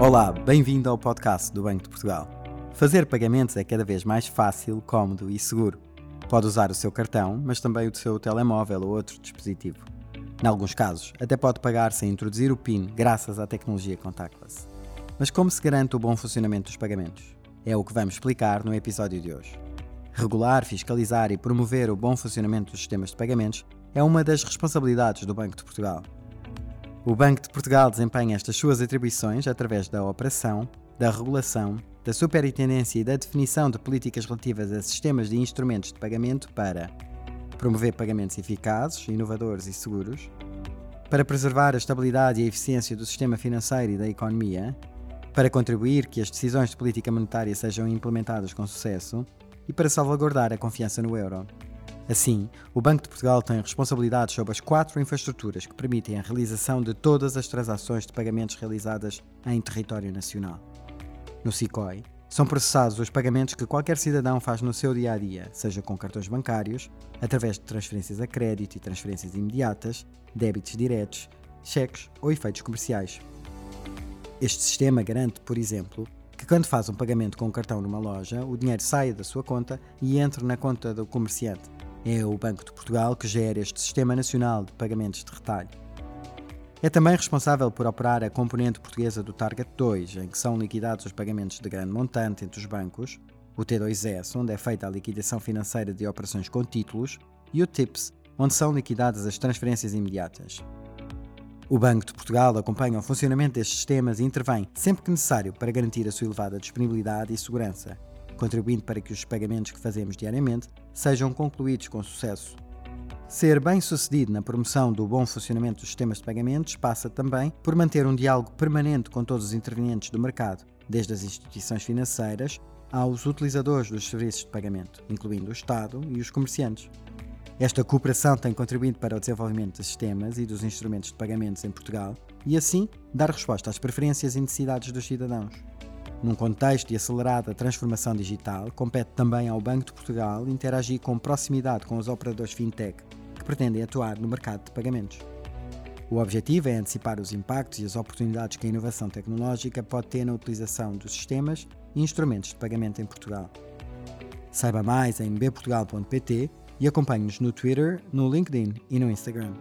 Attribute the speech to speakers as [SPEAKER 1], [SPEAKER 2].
[SPEAKER 1] Olá, bem-vindo ao podcast do Banco de Portugal. Fazer pagamentos é cada vez mais fácil, cómodo e seguro. Pode usar o seu cartão, mas também o seu telemóvel ou outro dispositivo. Em alguns casos, até pode pagar sem introduzir o PIN, graças à tecnologia contactless. Mas como se garante o bom funcionamento dos pagamentos? É o que vamos explicar no episódio de hoje. Regular, fiscalizar e promover o bom funcionamento dos sistemas de pagamentos é uma das responsabilidades do Banco de Portugal. O Banco de Portugal desempenha estas suas atribuições através da operação, da regulação, da superintendência e da definição de políticas relativas a sistemas de instrumentos de pagamento para promover pagamentos eficazes, inovadores e seguros, para preservar a estabilidade e a eficiência do sistema financeiro e da economia, para contribuir que as decisões de política monetária sejam implementadas com sucesso e para salvaguardar a confiança no euro. Assim, o Banco de Portugal tem responsabilidades sobre as quatro infraestruturas que permitem a realização de todas as transações de pagamentos realizadas em território nacional. No SICOI, são processados os pagamentos que qualquer cidadão faz no seu dia a dia, seja com cartões bancários, através de transferências a crédito e transferências imediatas, débitos diretos, cheques ou efeitos comerciais. Este sistema garante, por exemplo, que quando faz um pagamento com um cartão numa loja, o dinheiro saia da sua conta e entre na conta do comerciante é o Banco de Portugal que gera este Sistema Nacional de Pagamentos de Retalho. É também responsável por operar a componente portuguesa do Target 2, em que são liquidados os pagamentos de grande montante entre os bancos, o T2S, onde é feita a liquidação financeira de operações com títulos, e o TIPS, onde são liquidadas as transferências imediatas. O Banco de Portugal acompanha o funcionamento destes sistemas e intervém sempre que necessário para garantir a sua elevada disponibilidade e segurança, contribuindo para que os pagamentos que fazemos diariamente sejam concluídos com sucesso. Ser bem-sucedido na promoção do bom funcionamento dos sistemas de pagamentos passa também por manter um diálogo permanente com todos os intervenientes do mercado, desde as instituições financeiras aos utilizadores dos serviços de pagamento, incluindo o Estado e os comerciantes. Esta cooperação tem contribuído para o desenvolvimento de sistemas e dos instrumentos de pagamentos em Portugal e, assim, dar resposta às preferências e necessidades dos cidadãos. Num contexto de acelerada transformação digital, compete também ao Banco de Portugal interagir com proximidade com os operadores fintech que pretendem atuar no mercado de pagamentos. O objetivo é antecipar os impactos e as oportunidades que a inovação tecnológica pode ter na utilização dos sistemas e instrumentos de pagamento em Portugal. Saiba mais em bportugal.pt e acompanhe-nos no Twitter, no LinkedIn e no Instagram.